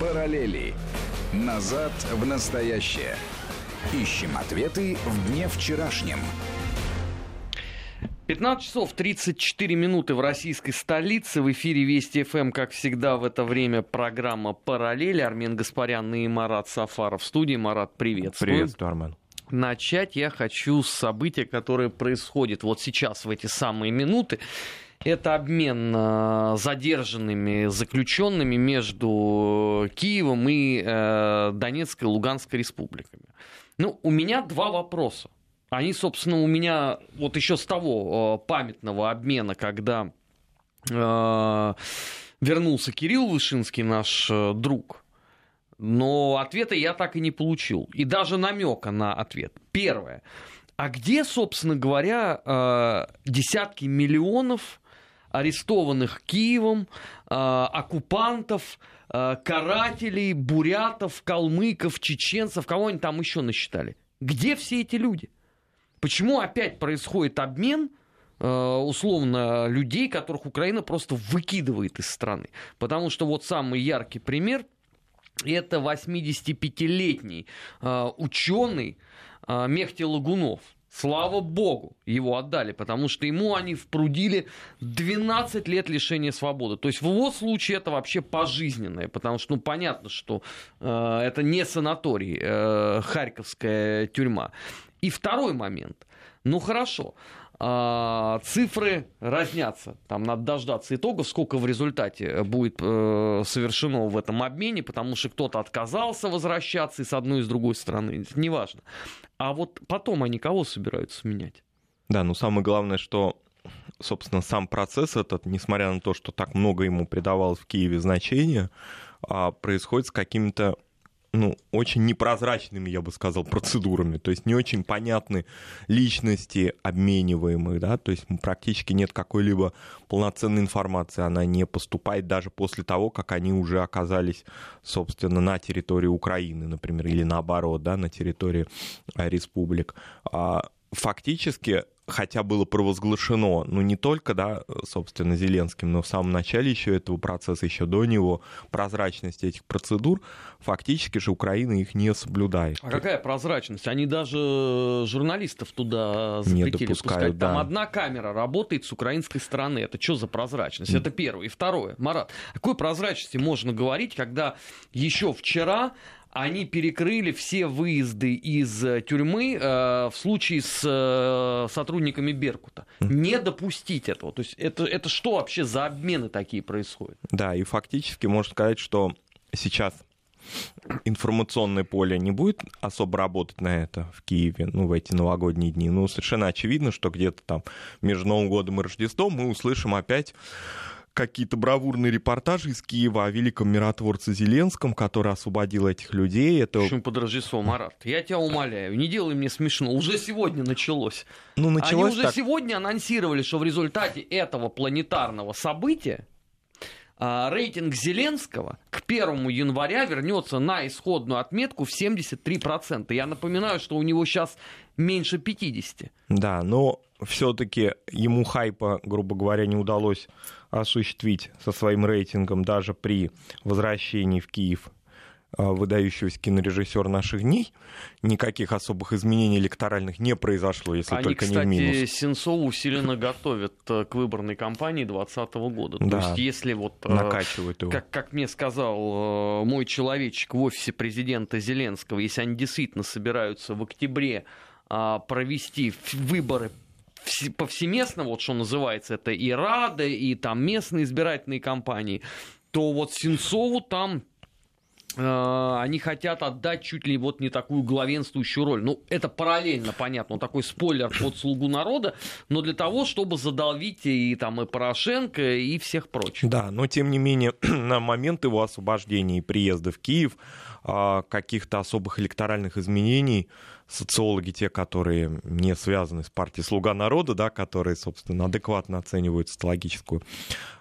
Параллели. Назад в настоящее. Ищем ответы в дне вчерашнем. 15 часов 34 минуты в российской столице. В эфире Вести ФМ, как всегда, в это время программа «Параллели». Армен Гаспарян и Марат Сафаров в студии. Марат, приветствую. Приветствую, Армен. Начать я хочу с события, которое происходит вот сейчас, в эти самые минуты. Это обмен э, задержанными заключенными между Киевом и э, Донецкой и Луганской республиками. Ну, у меня два вопроса. Они, собственно, у меня вот еще с того э, памятного обмена, когда вернулся Кирилл Вышинский, наш друг, но ответа я так и не получил. И даже намека на ответ. Первое. А где, собственно говоря, десятки миллионов арестованных Киевом, э, оккупантов, э, карателей, бурятов, калмыков, чеченцев, кого они там еще насчитали. Где все эти люди? Почему опять происходит обмен э, условно людей, которых Украина просто выкидывает из страны? Потому что вот самый яркий пример это 85-летний ученый Мехти Лагунов – Слава богу, его отдали, потому что ему они впрудили 12 лет лишения свободы. То есть в его случае это вообще пожизненное, потому что ну, понятно, что э, это не санаторий, э, Харьковская тюрьма. И второй момент. Ну хорошо, цифры разнятся. Там надо дождаться итогов, сколько в результате будет э, совершено в этом обмене, потому что кто-то отказался возвращаться и с одной и с другой стороны. Неважно. А вот потом они кого собираются менять? Да, ну самое главное, что собственно, сам процесс этот, несмотря на то, что так много ему придавалось в Киеве значения, а, происходит с какими-то ну, очень непрозрачными, я бы сказал, процедурами. То есть не очень понятны личности обмениваемых, да, то есть практически нет какой-либо полноценной информации. Она не поступает даже после того, как они уже оказались, собственно, на территории Украины, например, или наоборот, да, на территории э, республик. А фактически хотя было провозглашено, ну не только, да, собственно, Зеленским, но в самом начале еще этого процесса, еще до него, прозрачность этих процедур, фактически же Украина их не соблюдает. А какая прозрачность? Они даже журналистов туда запретили не допускают, пускать. Там да. одна камера работает с украинской стороны. Это что за прозрачность? Это первое. И второе. Марат, о какой прозрачности можно говорить, когда еще вчера они перекрыли все выезды из э, тюрьмы э, в случае с э, сотрудниками Беркута. Не допустить этого. То есть это, это что вообще за обмены такие происходят? Да, и фактически можно сказать, что сейчас информационное поле не будет особо работать на это в Киеве, ну, в эти новогодние дни. Ну, совершенно очевидно, что где-то там между Новым годом и Рождеством мы услышим опять какие-то бравурные репортажи из Киева о великом миротворце Зеленском, который освободил этих людей. Это... Почему под Рождество, Марат? Я тебя умоляю, не делай мне смешно. Уже сегодня началось. Ну, началось Они уже так... сегодня анонсировали, что в результате этого планетарного события рейтинг Зеленского к 1 января вернется на исходную отметку в 73%. Я напоминаю, что у него сейчас меньше 50. Да, но все-таки ему хайпа, грубо говоря, не удалось осуществить со своим рейтингом даже при возвращении в Киев а, выдающегося кинорежиссера наших дней. Никаких особых изменений электоральных не произошло, если Они, только кстати, не в минус. Сенцову усиленно готовят э, к выборной кампании 2020 года. То да, есть, если вот, э, накачивают его. Как, как мне сказал э, мой человечек в офисе президента Зеленского, если они действительно собираются в октябре а, провести выборы повсеместно, вот что называется, это и Рада, и там местные избирательные кампании, то вот Сенцову там они хотят отдать чуть ли вот не такую главенствующую роль. Ну, это параллельно, понятно, он такой спойлер под слугу народа, но для того, чтобы задолбить и там и Порошенко, и всех прочих. Да, но тем не менее, на момент его освобождения и приезда в Киев а, каких-то особых электоральных изменений социологи, те, которые не связаны с партией «Слуга народа», да, которые, собственно, адекватно оценивают социологическую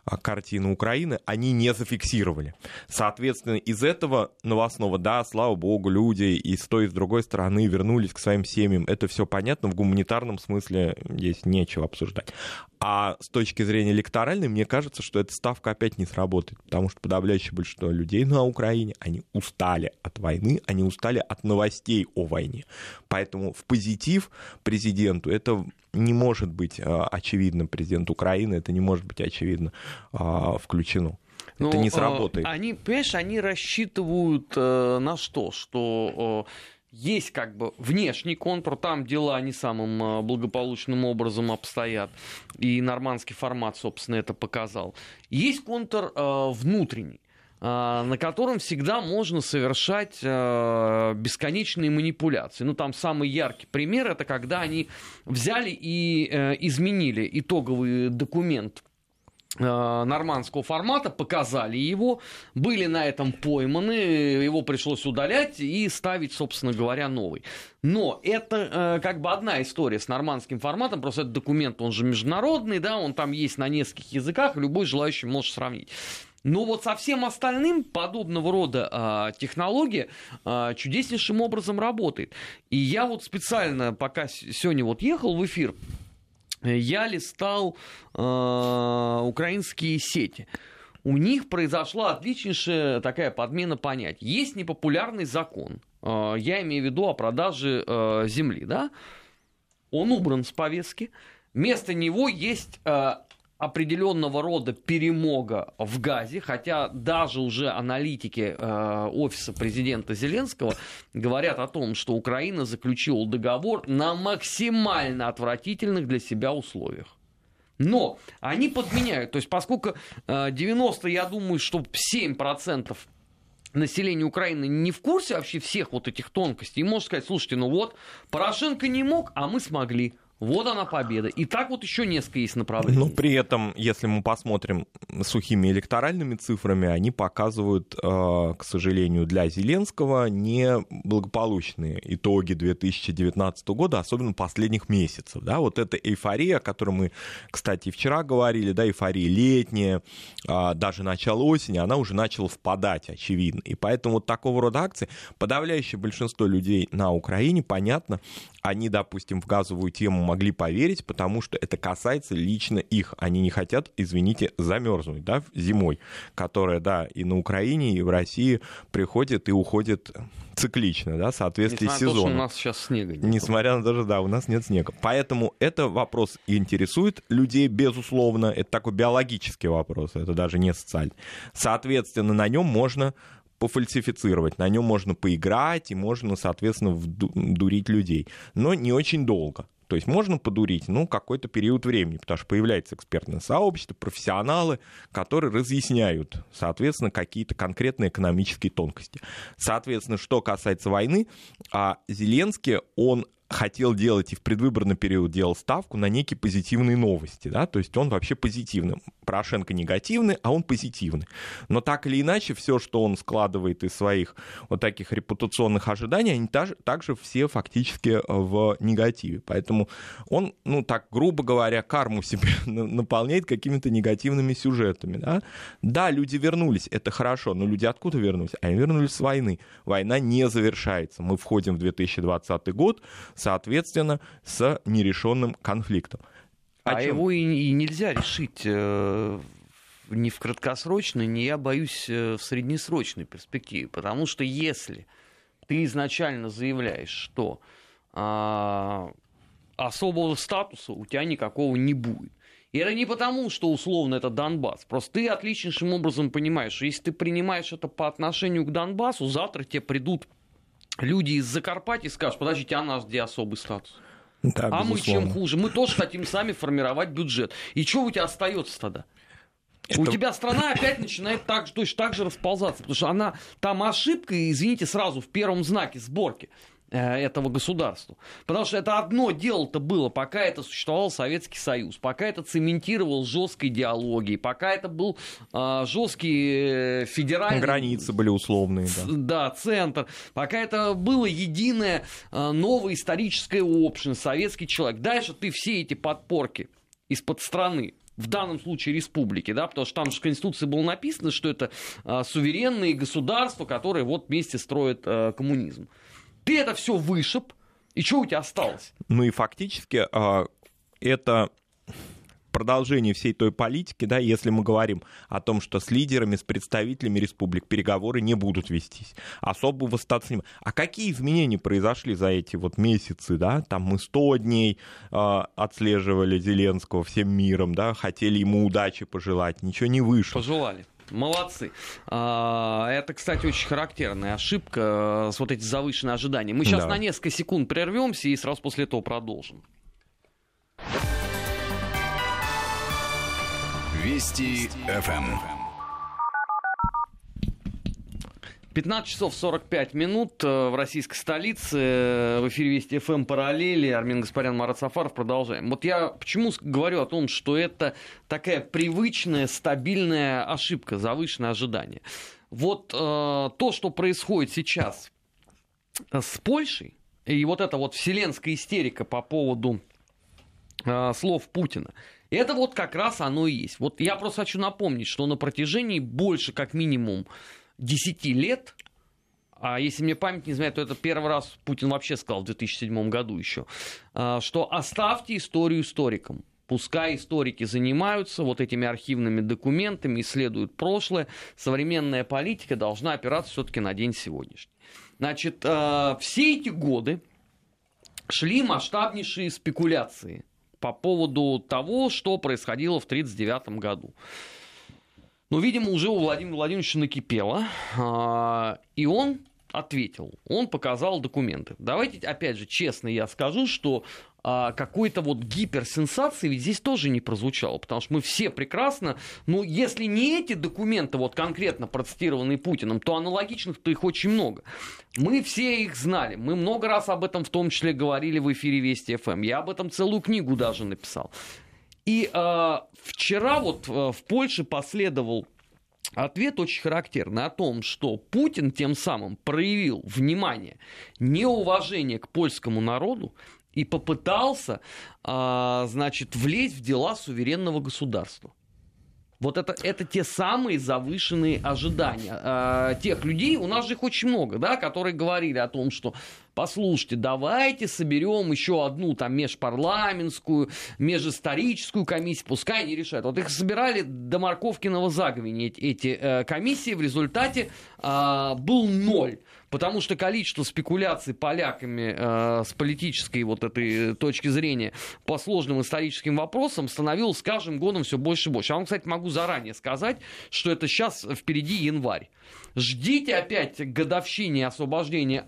а, картину Украины, они не зафиксировали. Соответственно, из этого новостного, да, слава богу, люди и с той, и с другой стороны вернулись к своим семьям. Это все понятно, в гуманитарном смысле здесь нечего обсуждать. А с точки зрения электоральной, мне кажется, что эта ставка опять не сработает, потому что подавляющее большинство людей на Украине, они устали от войны, они устали от новостей о войне. Поэтому в позитив президенту это не может быть а, очевидно, президент Украины, это не может быть очевидно а, включено. Но, это не сработает. Они, понимаешь, они рассчитывают э, на что? Что э, есть как бы внешний контур, там дела не самым э, благополучным образом обстоят, и нормандский формат, собственно, это показал. Есть контур э, внутренний на котором всегда можно совершать бесконечные манипуляции. Ну, там самый яркий пример это когда они взяли и изменили итоговый документ Э, нормандского формата, показали его, были на этом пойманы, его пришлось удалять и ставить, собственно говоря, новый. Но это э, как бы одна история с нормандским форматом, просто этот документ, он же международный, да, он там есть на нескольких языках, любой желающий может сравнить. Но вот со всем остальным подобного рода э, технология э, чудеснейшим образом работает. И я вот специально, пока сегодня вот ехал в эфир, я листал э, украинские сети. У них произошла отличнейшая такая подмена понятий. Есть непопулярный закон, э, я имею в виду о продаже э, земли, да? Он убран с повестки. Вместо него есть э, определенного рода перемога в Газе, хотя даже уже аналитики э, офиса президента Зеленского говорят о том, что Украина заключила договор на максимально отвратительных для себя условиях. Но они подменяют, то есть поскольку э, 90, я думаю, что 7% населения Украины не в курсе вообще всех вот этих тонкостей, и может сказать, слушайте, ну вот, Порошенко не мог, а мы смогли. Вот она победа. И так вот еще несколько есть направлений. Но при этом, если мы посмотрим сухими электоральными цифрами, они показывают, э, к сожалению, для Зеленского неблагополучные итоги 2019 года, особенно последних месяцев. Да? Вот эта эйфория, о которой мы, кстати, вчера говорили, да, эйфория летняя, а, даже начало осени, она уже начала впадать, очевидно. И поэтому вот такого рода акции, подавляющее большинство людей на Украине, понятно, они, допустим, в газовую тему могли поверить, потому что это касается лично их. Они не хотят, извините, замерзнуть, да, зимой, которая, да, и на Украине, и в России приходит и уходит циклично, да, в соответствии с сезоном. То, что у нас сейчас снега нет. Несмотря на даже, да, у нас нет снега. Поэтому это вопрос интересует людей, безусловно. Это такой биологический вопрос, это даже не социальный. Соответственно, на нем можно пофальсифицировать, на нем можно поиграть и можно, соответственно, вдурить людей. Но не очень долго. То есть можно подурить, ну, какой-то период времени, потому что появляется экспертное сообщество, профессионалы, которые разъясняют, соответственно, какие-то конкретные экономические тонкости. Соответственно, что касается войны, а Зеленский, он хотел делать и в предвыборный период делал ставку на некие позитивные новости, да, то есть он вообще позитивный. Порошенко негативный, а он позитивный. Но так или иначе, все, что он складывает из своих вот таких репутационных ожиданий, они также все фактически в негативе. Поэтому он, ну так грубо говоря, карму себе наполняет какими-то негативными сюжетами, да. Да, люди вернулись, это хорошо, но люди откуда вернулись? Они вернулись с войны. Война не завершается. Мы входим в 2020 год, соответственно, с нерешенным конфликтом. А его и, и нельзя решить э, ни в краткосрочной, ни, я боюсь, э, в среднесрочной перспективе. Потому что если ты изначально заявляешь, что э, особого статуса у тебя никакого не будет, и это не потому, что условно это Донбасс. Просто ты отличнейшим образом понимаешь, что если ты принимаешь это по отношению к Донбассу, завтра тебе придут люди из Закарпатья скажут, подождите, а нас где особый статус? Да, а безусловно. мы чем хуже? Мы тоже хотим сами формировать бюджет. И что у тебя остается тогда? Это... У тебя страна опять начинает так, точно так же расползаться, потому что она там ошибка, извините, сразу в первом знаке сборки. Э, этого государства. Потому что это одно дело-то было, пока это существовал Советский Союз, пока это цементировал жесткой идеологией, пока это был э, жесткий федеральный... Границы были условные, да. Да, центр. Пока это было единое э, новое историческое общество, советский человек. Дальше ты все эти подпорки из-под страны в данном случае республики, да, потому что там же в Конституции было написано, что это э, суверенные государства, которые вот вместе строят э, коммунизм. Ты это все вышиб, и что у тебя осталось? Ну и фактически а, это продолжение всей той политики, да, если мы говорим о том, что с лидерами, с представителями республик переговоры не будут вестись. Особого статуса не А какие изменения произошли за эти вот месяцы, да? Там мы 100 дней э, отслеживали Зеленского всем миром, да, хотели ему удачи пожелать, ничего не вышло. Пожелали. Молодцы. А, это, кстати, очень характерная ошибка э, с вот эти завышенные ожидания. Мы сейчас да. на несколько секунд прервемся и сразу после этого продолжим. Вести ФМ. 15 часов 45 минут э, в российской столице. Э, в эфире Вести ФМ параллели. Армин Гаспарян, Марат Сафаров. Продолжаем. Вот я почему говорю о том, что это такая привычная, стабильная ошибка, завышенное ожидание. Вот э, то, что происходит сейчас с Польшей, и вот эта вот вселенская истерика по поводу э, слов Путина, это вот как раз оно и есть. Вот я просто хочу напомнить, что на протяжении больше, как минимум, 10 лет, а если мне память не изменяет, то это первый раз Путин вообще сказал в 2007 году еще, а, что оставьте историю историкам. Пускай историки занимаются вот этими архивными документами, исследуют прошлое. Современная политика должна опираться все-таки на день сегодняшний. Значит, а, все эти годы шли масштабнейшие спекуляции по поводу того, что происходило в 1939 году. Но, видимо, уже у Владимира Владимировича накипело, а, и он ответил, он показал документы. Давайте, опять же, честно я скажу, что а, какой-то вот гиперсенсации ведь здесь тоже не прозвучало, потому что мы все прекрасно, ну, если не эти документы, вот конкретно процитированные Путиным, то аналогичных-то их очень много. Мы все их знали, мы много раз об этом в том числе говорили в эфире Вести ФМ, я об этом целую книгу даже написал. И э, вчера вот э, в Польше последовал Ответ очень характерный о том, что Путин тем самым проявил внимание, неуважение к польскому народу и попытался, а, значит, влезть в дела суверенного государства. Вот это, это те самые завышенные ожидания э, тех людей, у нас же их очень много, да, которые говорили о том, что послушайте, давайте соберем еще одну там межпарламентскую, межисторическую комиссию, пускай они решают. Вот их собирали до морковкиного заговения эти, э, комиссии, в результате э, был ноль потому что количество спекуляций поляками э, с политической вот этой точки зрения по сложным историческим вопросам становилось с каждым годом все больше и больше. Я вам, кстати, могу заранее сказать, что это сейчас впереди январь. Ждите опять годовщине освобождения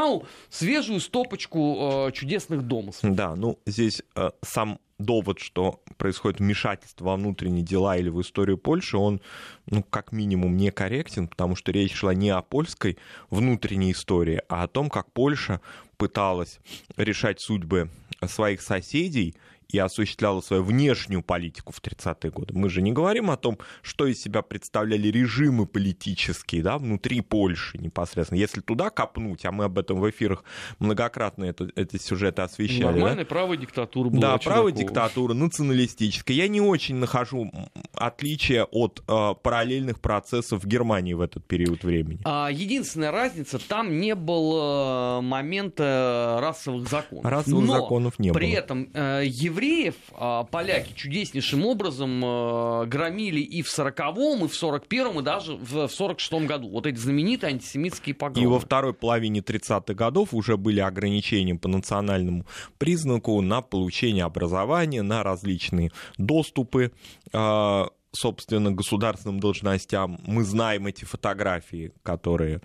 Аушвиц-Беркинау свежую стопочку э, чудесных домыслов. Да, ну здесь э, сам довод, что происходит вмешательство во внутренние дела или в историю Польши, он, ну, как минимум, некорректен, потому что речь шла не о польской внутренней истории, а о том, как Польша пыталась решать судьбы своих соседей и осуществляла свою внешнюю политику в 30-е годы. Мы же не говорим о том, что из себя представляли режимы политические да, внутри Польши непосредственно. Если туда копнуть, а мы об этом в эфирах многократно это, эти сюжеты освещали. Нормальная да? правая диктатура была. Да, правая диктатура, националистическая. Я не очень нахожу отличия от э, параллельных процессов в Германии в этот период времени. А, единственная разница, там не было э, момента расовых законов. Расовых Но законов не при было. При этом э, евреи евреев а, поляки чудеснейшим образом а, громили и в 40-м, и в 41-м, и даже в 46-м году. Вот эти знаменитые антисемитские погромы. И во второй половине 30-х годов уже были ограничения по национальному признаку на получение образования, на различные доступы а, собственно, государственным должностям. Мы знаем эти фотографии, которые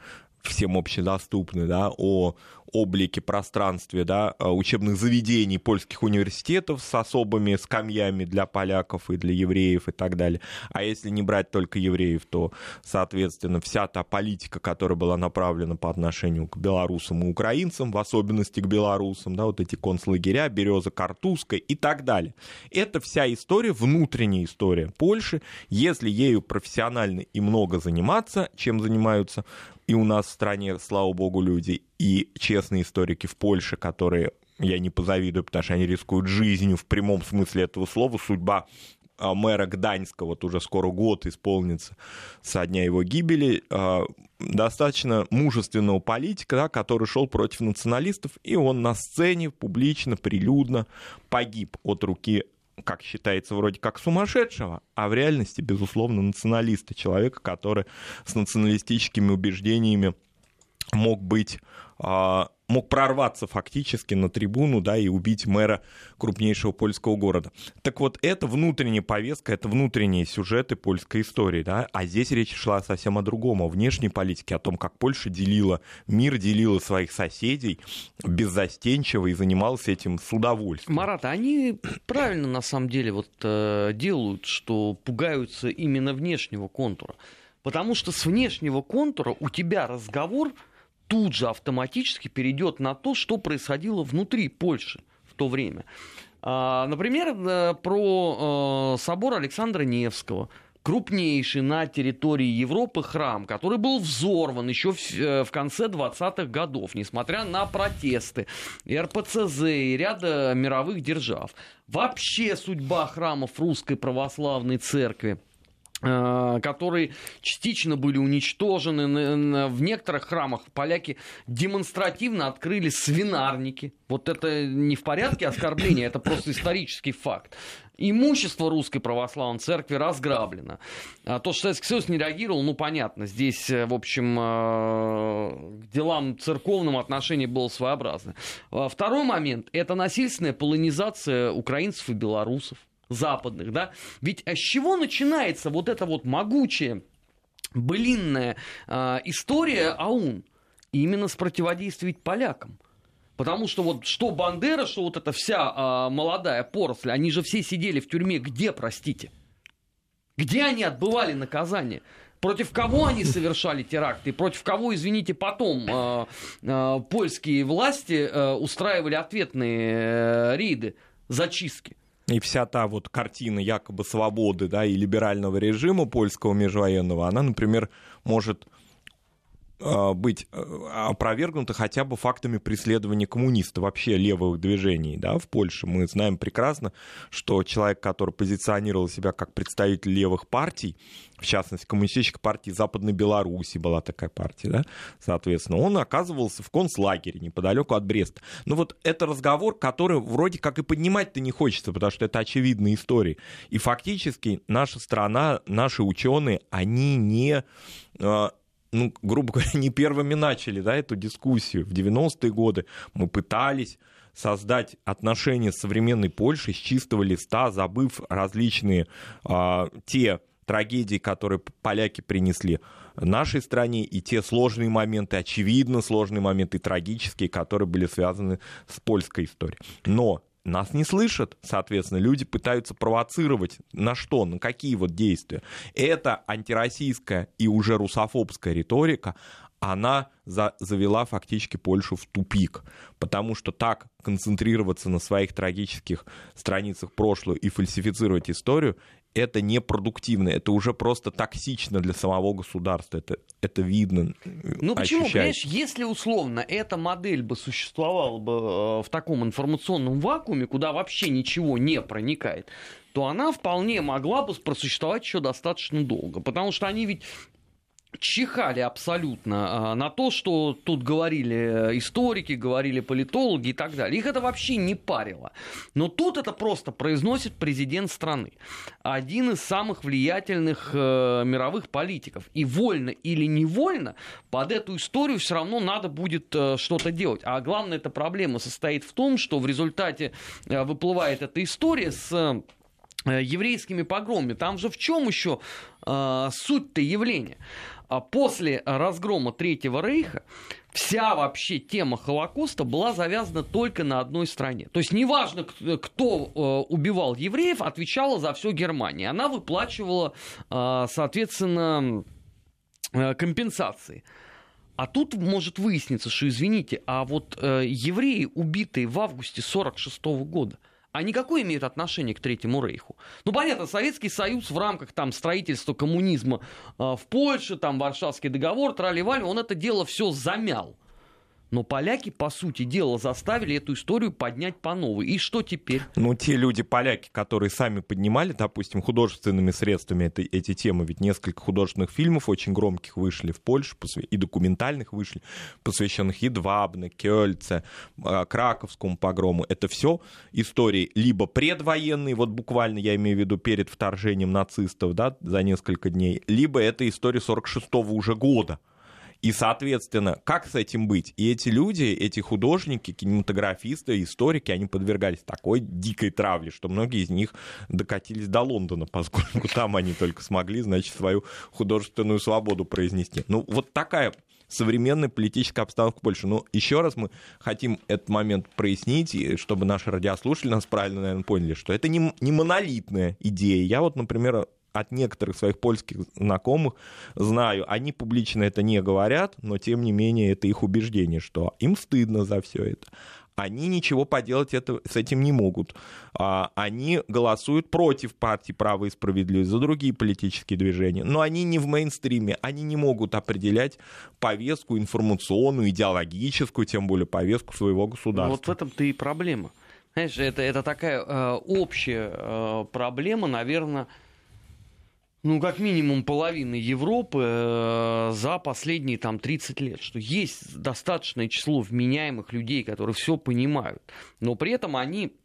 всем общедоступны, да, о облике, пространстве да, а, учебных заведений польских университетов с особыми скамьями для поляков и для евреев и так далее. А если не брать только евреев, то, соответственно, вся та политика, которая была направлена по отношению к белорусам и украинцам, в особенности к белорусам, да, вот эти концлагеря, Береза Картузская и так далее. Это вся история, внутренняя история Польши. Если ею профессионально и много заниматься, чем занимаются и у нас в стране, слава богу, люди, и честные историки в Польше, которые я не позавидую, потому что они рискуют жизнью в прямом смысле этого слова. Судьба а, мэра Гданьска, вот уже скоро год исполнится со дня его гибели, а, достаточно мужественного политика, да, который шел против националистов, и он на сцене публично, прилюдно погиб от руки как считается, вроде как сумасшедшего, а в реальности, безусловно, националиста, человека, который с националистическими убеждениями мог быть мог прорваться фактически на трибуну, да, и убить мэра крупнейшего польского города. Так вот, это внутренняя повестка, это внутренние сюжеты польской истории, да, а здесь речь шла совсем о другом, о внешней политике, о том, как Польша делила мир, делила своих соседей беззастенчиво и занималась этим с удовольствием. Марат, они правильно на самом деле вот э, делают, что пугаются именно внешнего контура. Потому что с внешнего контура у тебя разговор тут же автоматически перейдет на то, что происходило внутри Польши в то время. А, например, э, про э, собор Александра Невского, крупнейший на территории Европы храм, который был взорван еще в, э, конце 20-х годов, несмотря на протесты и РПЦЗ, и ряда мировых держав. Вообще судьба храмов Русской Православной Церкви – которые частично были уничтожены. В некоторых храмах поляки демонстративно открыли свинарники. Вот это не в порядке оскорбления, это просто исторический факт. Имущество Русской Православной Церкви разграблено. А то, что Советский Союз не реагировал, ну, понятно. Здесь, э, в общем, э, к делам церковным отношение было своеобразное. Второй момент – это насильственная полонизация украинцев и белорусов западных, да? Ведь а с чего начинается вот эта вот могучая, былинная э, история АУН? Именно с противодействия полякам. Потому что вот что Бандера, что вот эта вся э, молодая поросль, они же все сидели в тюрьме где, простите? Где они отбывали наказание? Против кого они совершали теракты? Против кого, извините, потом э, э, польские власти э, устраивали ответные э, рейды, зачистки? И вся та вот картина якобы свободы да, и либерального режима польского межвоенного, она, например, может быть э, опровергнуто хотя бы фактами преследования коммунистов, вообще левых движений да, в Польше. Мы знаем прекрасно, что человек, который позиционировал себя как представитель левых партий, в частности, коммунистической партии Западной Беларуси была такая партия, да, соответственно, он оказывался в концлагере неподалеку от Бреста. Но вот это разговор, который вроде как и поднимать-то не хочется, потому что это очевидные истории. И фактически наша страна, наши ученые, они не а, ну, грубо говоря, не первыми начали да, эту дискуссию. В 90-е годы мы пытались создать отношения с современной Польшей с чистого листа, забыв различные а, те трагедии, которые поляки принесли нашей стране, и те сложные моменты, очевидно сложные моменты, трагические, которые были связаны с польской историей. Но нас не слышат, соответственно, люди пытаются провоцировать на что, на какие вот действия. Это антироссийская и уже русофобская риторика, она за, завела фактически Польшу в тупик, потому что так концентрироваться на своих трагических страницах прошлого и фальсифицировать историю, это непродуктивно, это уже просто токсично для самого государства, это, это видно. Ну почему, понимаешь, если условно эта модель бы существовала бы э, в таком информационном вакууме, куда вообще ничего не проникает, то она вполне могла бы просуществовать еще достаточно долго. Потому что они ведь чихали абсолютно а, на то, что тут говорили историки, говорили политологи и так далее. Их это вообще не парило. Но тут это просто произносит президент страны. Один из самых влиятельных э, мировых политиков. И вольно или невольно под эту историю все равно надо будет э, что-то делать. А главная эта проблема состоит в том, что в результате э, выплывает эта история с еврейскими погромами. Там же в чем еще э, суть-то явления? А после разгрома Третьего Рейха вся вообще тема Холокоста была завязана только на одной стране. То есть неважно, кто э, убивал евреев, отвечала за все Германия. Она выплачивала, э, соответственно, э, компенсации. А тут может выясниться, что, извините, а вот евреи, убитые в августе 1946 года, они какое имеют отношение к Третьему Рейху? Ну, понятно, Советский Союз в рамках там строительства коммунизма э, в Польше, там Варшавский договор, трали-вали, он это дело все замял. Но поляки, по сути дела, заставили эту историю поднять по новой. И что теперь? Ну, те люди-поляки, которые сами поднимали, допустим, художественными средствами это, эти темы, ведь несколько художественных фильмов очень громких вышли в Польше, и документальных вышли, посвященных Едвабне, Кёльце, а, Краковскому погрому. Это все истории либо предвоенные, вот буквально я имею в виду перед вторжением нацистов, да, за несколько дней, либо это история 46-го уже года. И, соответственно, как с этим быть? И эти люди, эти художники, кинематографисты, историки, они подвергались такой дикой травле, что многие из них докатились до Лондона, поскольку там они только смогли, значит, свою художественную свободу произнести. Ну, вот такая современная политическая обстановка в Польше. Но еще раз мы хотим этот момент прояснить, чтобы наши радиослушатели нас правильно, наверное, поняли, что это не, не монолитная идея. Я вот, например, от некоторых своих польских знакомых знаю, они публично это не говорят, но тем не менее это их убеждение, что им стыдно за все это. Они ничего поделать это, с этим не могут. А, они голосуют против партии «Право и справедливость» за другие политические движения. Но они не в мейнстриме, они не могут определять повестку информационную, идеологическую, тем более повестку своего государства. Вот в этом-то и проблема. Знаешь, это, это такая э, общая э, проблема, наверное, ну, как минимум половины Европы э, за последние там 30 лет, что есть достаточное число вменяемых людей, которые все понимают, но при этом они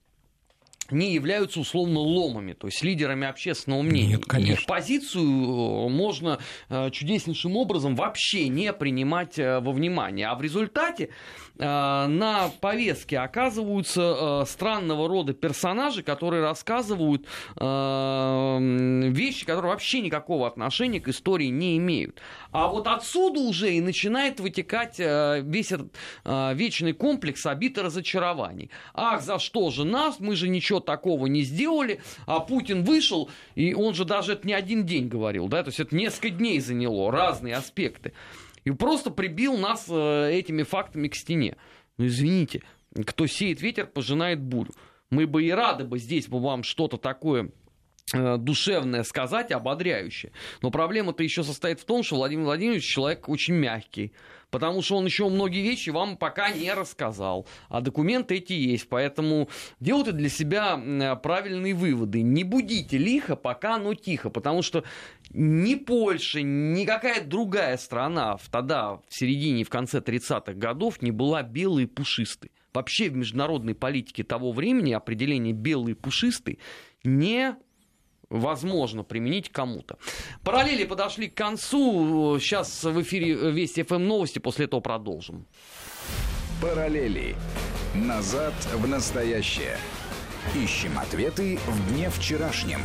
не являются условно ломами, то есть лидерами общественного мнения. Нет, конечно. Их позицию э, можно э, чудеснейшим образом вообще не принимать э, во внимание. А в результате на повестке оказываются странного рода персонажи, которые рассказывают вещи, которые вообще никакого отношения к истории не имеют. А вот отсюда уже и начинает вытекать весь этот вечный комплекс обид и разочарований. Ах, за что же нас? Мы же ничего такого не сделали, а Путин вышел, и он же даже это не один день говорил, да, то есть это несколько дней заняло, разные аспекты. И просто прибил нас э, этими фактами к стене. Ну, извините, кто сеет ветер, пожинает бурю. Мы бы и рады бы здесь бы вам что-то такое душевное сказать, ободряющее. Но проблема-то еще состоит в том, что Владимир Владимирович человек очень мягкий потому что он еще многие вещи вам пока не рассказал. А документы эти есть, поэтому делайте для себя правильные выводы. Не будите лихо, пока оно тихо, потому что ни Польша, ни какая другая страна тогда, в середине и в конце 30-х годов не была белой и пушистой. Вообще в международной политике того времени определение белый и пушистый не возможно применить кому-то. Параллели подошли к концу. Сейчас в эфире Вести ФМ новости, после этого продолжим. Параллели. Назад в настоящее. Ищем ответы в дне вчерашнем.